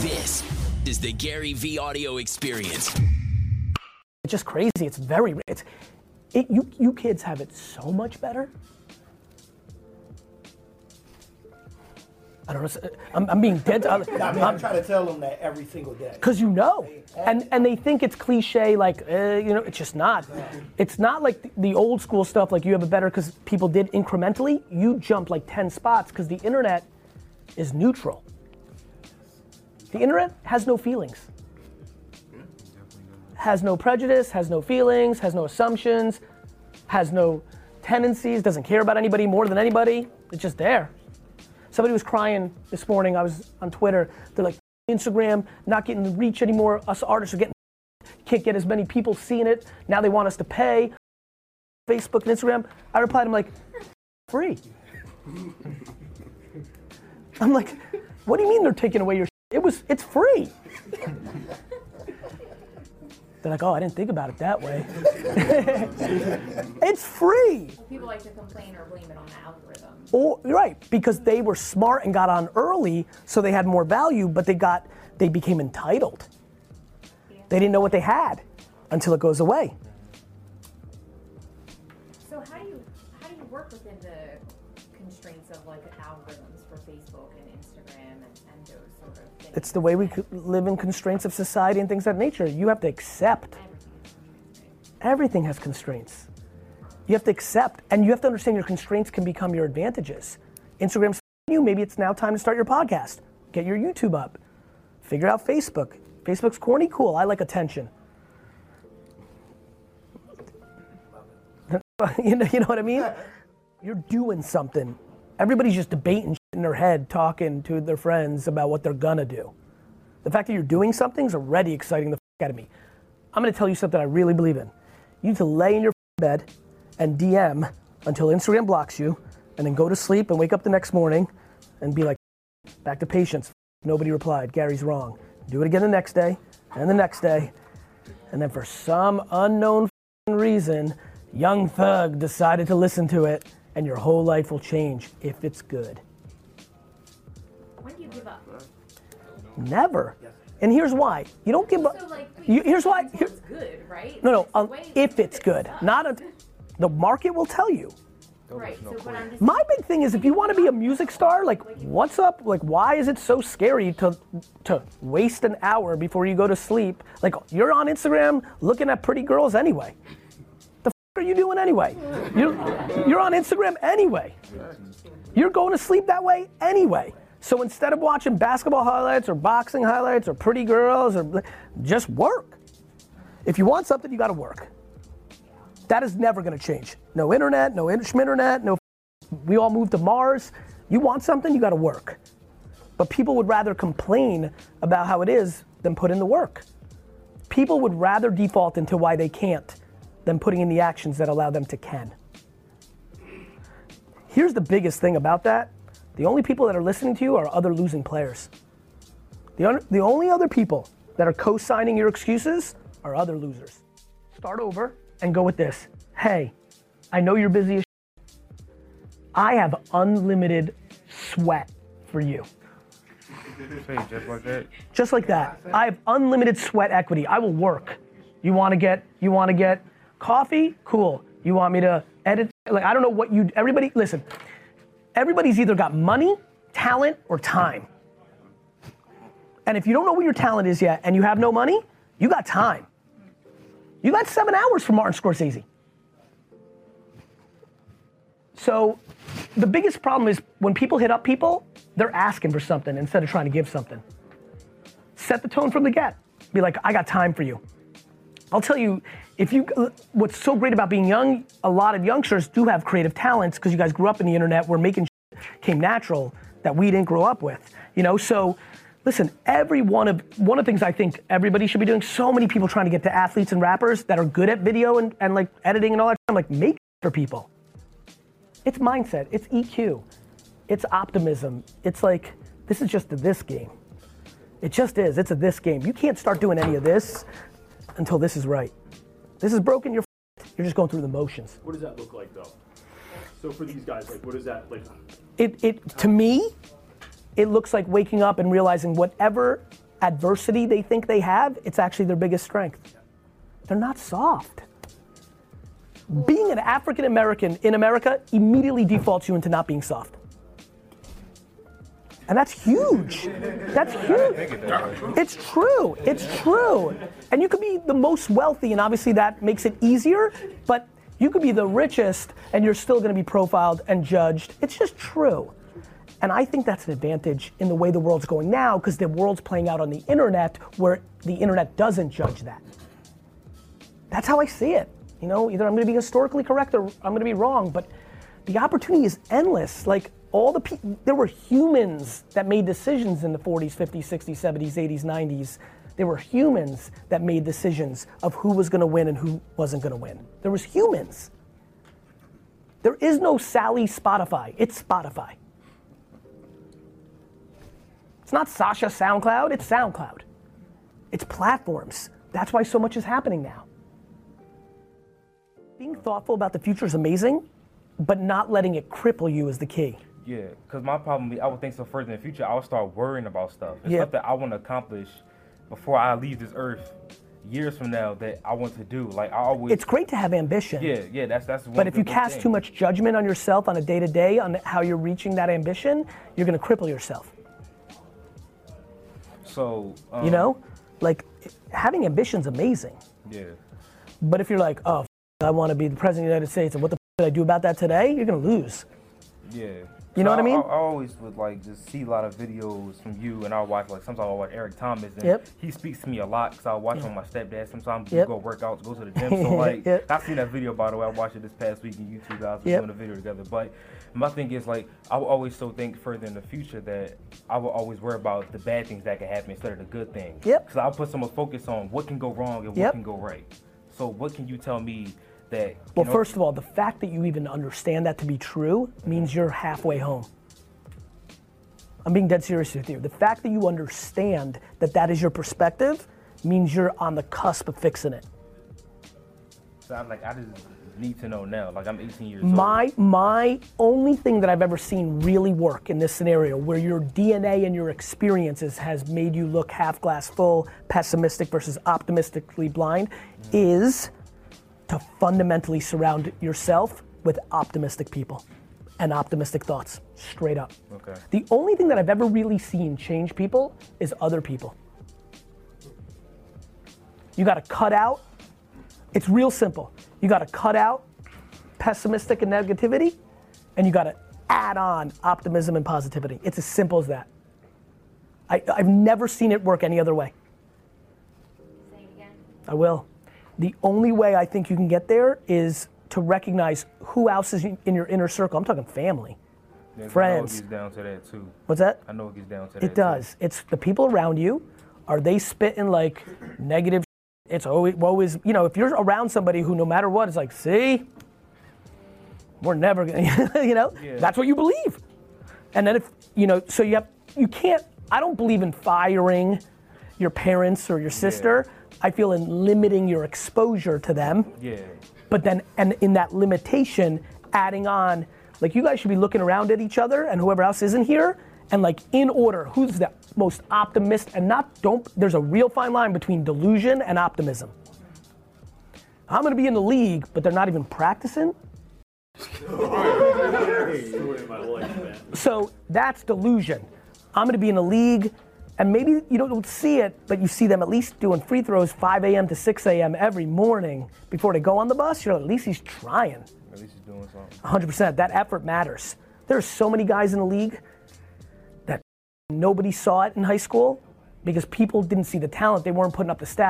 This is the Gary V audio experience. It's just crazy. It's very. It's it, you. You kids have it so much better. I don't know. I'm, I'm being dead. I mean, I'm trying to tell them that every single day. Because you know, and and they think it's cliche, like uh, you know, it's just not. It's not like the, the old school stuff, like you have it better because people did incrementally. You jump like ten spots because the internet is neutral. The internet has no feelings, has no prejudice, has no feelings, has no assumptions, has no tendencies, doesn't care about anybody more than anybody. It's just there. Somebody was crying this morning. I was on Twitter. They're like, Instagram not getting the reach anymore. Us artists are getting can't get as many people seeing it. Now they want us to pay. Facebook and Instagram. I replied, I'm like, free. I'm like, what do you mean they're taking away your? It was, it's free. They're like, oh, I didn't think about it that way. it's free. People like to complain or blame it on the algorithm. Or, right, because they were smart and got on early, so they had more value, but they got, they became entitled. They didn't know what they had until it goes away. Algorithms for Facebook and Instagram and, and those sort of things? It's the way we live in constraints of society and things of that nature. You have to accept. Everything has constraints. You have to accept, and you have to understand your constraints can become your advantages. Instagram's f***ing you. Maybe it's now time to start your podcast. Get your YouTube up. Figure out Facebook. Facebook's corny, cool. I like attention. you know, you know what I mean? You're doing something. Everybody's just debating in their head, talking to their friends about what they're gonna do. The fact that you're doing something is already exciting the f- out of me. I'm gonna tell you something I really believe in. You need to lay in your bed and DM until Instagram blocks you, and then go to sleep and wake up the next morning and be like, back to patience. Nobody replied. Gary's wrong. Do it again the next day, and the next day, and then for some unknown reason, Young Thug decided to listen to it, and your whole life will change if it's good. When do you give up? Never. And here's why. You don't give up. So like You, here's why. Here, it's good, right? no, no. Um, if it's good, up. not a, the market will tell you. right. So but I'm just My big thing is if you want to be a music star, like what's up? Like why is it so scary to to waste an hour before you go to sleep? Like you're on Instagram looking at pretty girls anyway. Are you doing anyway? You're you're on Instagram anyway. You're going to sleep that way anyway. So instead of watching basketball highlights or boxing highlights or pretty girls or just work. If you want something, you got to work. That is never going to change. No internet, no in- internet, no. We all moved to Mars. You want something, you got to work. But people would rather complain about how it is than put in the work. People would rather default into why they can't than putting in the actions that allow them to can. Here's the biggest thing about that the only people that are listening to you are other losing players. The, un- the only other people that are co signing your excuses are other losers. Start over and go with this. Hey, I know you're busy as I have unlimited sweat for you. Just like that. Just like that. I have unlimited sweat equity. I will work. You want to get you want to get coffee? Cool. You want me to edit like I don't know what you everybody listen. Everybody's either got money, talent or time. And if you don't know what your talent is yet and you have no money, you got time. You got 7 hours from Martin Scorsese. So the biggest problem is when people hit up people, they're asking for something instead of trying to give something. Set the tone from the get. Be like, I got time for you. I'll tell you, if you, uh, what's so great about being young, a lot of youngsters do have creative talents because you guys grew up in the internet where making came natural that we didn't grow up with. You know, so listen, every one of one of the things I think everybody should be doing. So many people trying to get to athletes and rappers that are good at video and, and like editing and all that. I'm like, make for people. It's mindset. It's EQ. It's optimism. It's like this is just a this game. It just is. It's a this game. You can't start doing any of this until this is right. This is broken. You're you're just going through the motions. What does that look like though? So for these guys, like what is that like? It it to me, it looks like waking up and realizing whatever adversity they think they have, it's actually their biggest strength. They're not soft. Being an African American in America immediately defaults you into not being soft. And that's huge. That's huge. It's true. It's true. And you could be the most wealthy, and obviously that makes it easier, but you could be the richest and you're still gonna be profiled and judged. It's just true. And I think that's an advantage in the way the world's going now because the world's playing out on the internet where the internet doesn't judge that. That's how I see it. You know, either I'm gonna be historically correct or I'm gonna be wrong, but the opportunity is endless. Like all the people, there were humans that made decisions in the 40s, 50s, 60s, 70s, 80s, 90s. There were humans that made decisions of who was gonna win and who wasn't gonna win. There was humans. There is no Sally Spotify, it's Spotify. It's not Sasha SoundCloud, it's SoundCloud. It's platforms. That's why so much is happening now. Being thoughtful about the future is amazing, but not letting it cripple you is the key. Yeah, because my problem, I would think so further in the future, I would start worrying about stuff. It's Yeah. stuff that I want to accomplish before I leave this earth years from now that I want to do. Like I always. It's great to have ambition. Yeah, yeah, that's that's. But if you cast thing. too much judgment on yourself on a day to day on how you're reaching that ambition, you're gonna cripple yourself. so um, You know? Like having ambition's amazing. Yeah, But if you're like, oh, f- I wanna be the president of the United States and what the f- did I do about that today? You're gonna lose. Yeah. You know So what I mean? I, always would like just see a lot of videos from you, and I'll watch like sometimes I'll watch Eric Thomas, and Yep. he speaks to me a lot because I'll watch him with my stepdad. Sometimes we Yep. go work out, go to the gym. So like, Yep. I've seen that video by the way. I watched it this past week, and you two guys were Yep. doing a video together. But my thing is like, I will always so think further in the future that I will always worry about the bad things that can happen instead of the good things. Yep. Because I'll put so much focus on what can go wrong and what can go right. So what can you tell me that? Well, know- first of all, the fact that you even understand that to be true means you're halfway home. I'm being dead serious with you. The fact that you understand that that is your perspective means you're on the cusp of fixing it. So I'm like, I just need to know now. Like I'm 18 years old. My my only thing that I've ever seen really work in this scenario where your DNA and your experiences has made you look half glass full, pessimistic versus optimistically blind is to fundamentally surround yourself with optimistic people and optimistic thoughts. Straight up. Okay. The only thing that I've ever really seen change people is other people. You got to cut out. It's real simple. You got to cut out pessimistic and negativity, and you got to add on optimism and positivity. It's as simple as that. I, I've never seen it work any other way. Say it again. I will. The only way I think you can get there is to recognize who else is in your inner circle. I'm talking family. Yeah, 'cause friends. I know it gets down to that too. What's that? I know it gets down to that. It does. It's the people around you. Are they spitting like negative? It's always, always, you know, if you're around somebody who no matter what is like, see, we're never gonna, you know, Yeah. that's what you believe. And then if, you know, so you have, you can't, I don't believe in firing your parents or your sister. I feel in limiting your exposure to them Yeah. but then and in that limitation adding on like you guys should be looking around at each other and whoever else isn't here and like in order who's the most optimist and not don't there's a real fine line between delusion and optimism i'm going to be in the league but they're not even practicing Story of my life, man. so that's delusion i'm going to be in the league and maybe you don't see it but you see them at least doing free throws 5 a.m to 6 a.m every morning before they go on the bus you're like, at least he's trying At least he's doing something. 100%. That effort matters. There's so many guys in the league that nobody saw it in high school because people didn't see the talent. They weren't putting up the stats.